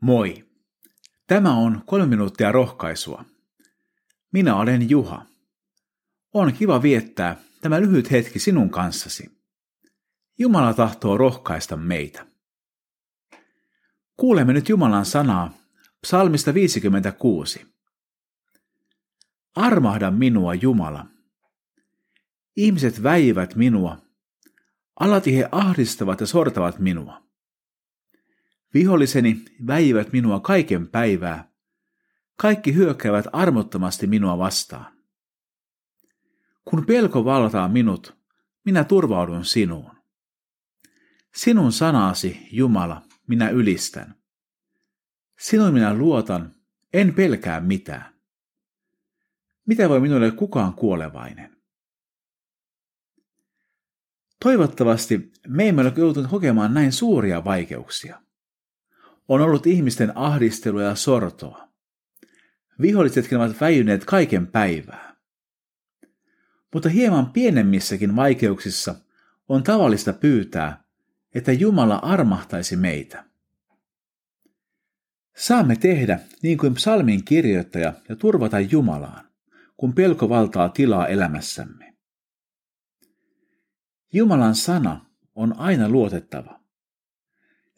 Moi! Tämä on kolme minuuttia rohkaisua. Minä olen Juha. On kiva viettää tämä lyhyt hetki sinun kanssasi. Jumala tahtoo rohkaista meitä. Kuulemme nyt Jumalan sanaa psalmista 56. Armahda minua, Jumala. Ihmiset väivät minua. Alati he ahdistavat ja sortavat minua. Viholliseni väivät minua kaiken päivää. Kaikki hyökkäävät armottomasti minua vastaan. Kun pelko valtaa minut, minä turvaudun sinuun. Sinun sanasi, Jumala, minä ylistän. Sinun minä luotan, en pelkää mitään. Mitä voi minulle kukaan kuolevainen? Toivottavasti me emme ole joutuneet kokemaan näin suuria vaikeuksia. On ollut ihmisten ahdistelua ja sortoa. Vihollisetkin ovat väijyneet kaiken päivää. Mutta hieman pienemmissäkin vaikeuksissa on tavallista pyytää, että Jumala armahtaisi meitä. Saamme tehdä niin kuin psalmin kirjoittaja ja turvata Jumalaan, kun pelko valtaa tilaa elämässämme. Jumalan sana on aina luotettava.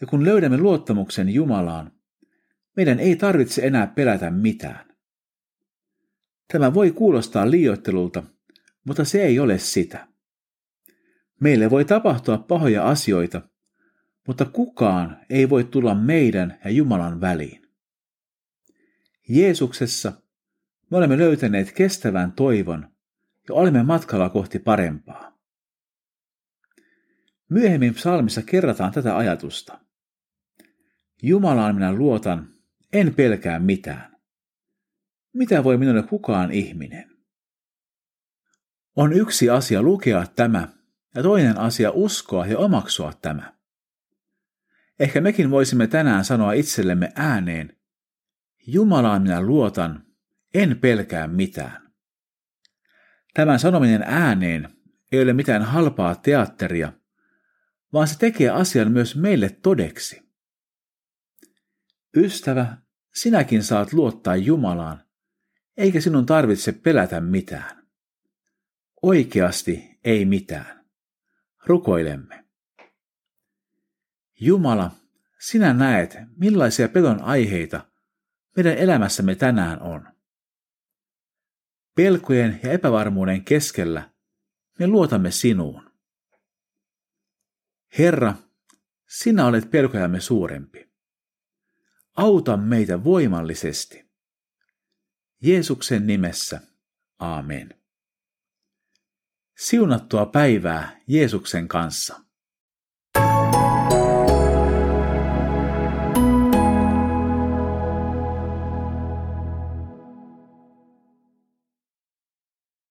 Ja kun löydämme luottamuksen Jumalaan, meidän ei tarvitse enää pelätä mitään. Tämä voi kuulostaa liioittelulta, mutta se ei ole sitä. Meille voi tapahtua pahoja asioita, mutta kukaan ei voi tulla meidän ja Jumalan väliin. Jeesuksessa me olemme löytäneet kestävän toivon ja olemme matkalla kohti parempaa. Myöhemmin psalmissa kerrataan tätä ajatusta. Jumalaan minä luotan, en pelkää mitään. Mitä voi minulle kukaan ihminen? On yksi asia lukea tämä ja toinen asia uskoa ja omaksua tämä. Ehkä mekin voisimme tänään sanoa itsellemme ääneen, Jumalaan minä luotan, en pelkää mitään. Tämän sanominen ääneen ei ole mitään halpaa teatteria, vaan se tekee asian myös meille todeksi. Ystävä, sinäkin saat luottaa Jumalaan, eikä sinun tarvitse pelätä mitään. Oikeasti ei mitään. Rukoilemme. Jumala, sinä näet, millaisia pelon aiheita meidän elämässämme tänään on. Pelkojen ja epävarmuuden keskellä me luotamme sinuun. Herra, sinä olet pelkojamme suurempi. Auta meitä voimallisesti. Jeesuksen nimessä. Aamen. Siunattua päivää Jeesuksen kanssa.